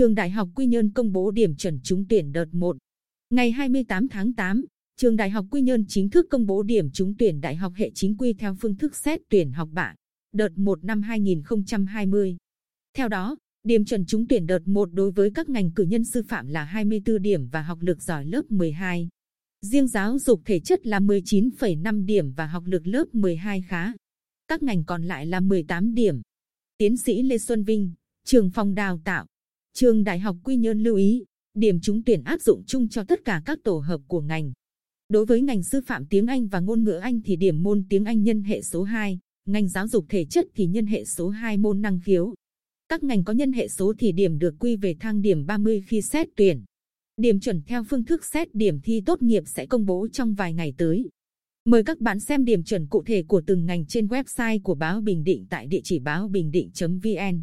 Trường Đại học Quy Nhơn công bố điểm chuẩn trúng tuyển đợt 1. Ngày 28 tháng 8, Trường Đại học Quy Nhơn chính thức công bố điểm trúng tuyển đại học hệ chính quy theo phương thức xét tuyển học bạ, đợt 1 năm 2020. Theo đó, điểm chuẩn trúng tuyển đợt 1 đối với các ngành cử nhân sư phạm là 24 điểm và học lực giỏi lớp 12. Riêng giáo dục thể chất là 19,5 điểm và học lực lớp 12 khá. Các ngành còn lại là 18 điểm. Tiến sĩ Lê Xuân Vinh, trường phòng đào tạo, trường Đại học Quy Nhơn lưu ý, điểm trúng tuyển áp dụng chung cho tất cả các tổ hợp của ngành. Đối với ngành sư phạm tiếng Anh và ngôn ngữ Anh thì điểm môn tiếng Anh nhân hệ số 2, ngành giáo dục thể chất thì nhân hệ số 2 môn năng khiếu. Các ngành có nhân hệ số thì điểm được quy về thang điểm 30 khi xét tuyển. Điểm chuẩn theo phương thức xét điểm thi tốt nghiệp sẽ công bố trong vài ngày tới. Mời các bạn xem điểm chuẩn cụ thể của từng ngành trên website của báo Bình Định tại địa chỉ báo bình định.vn.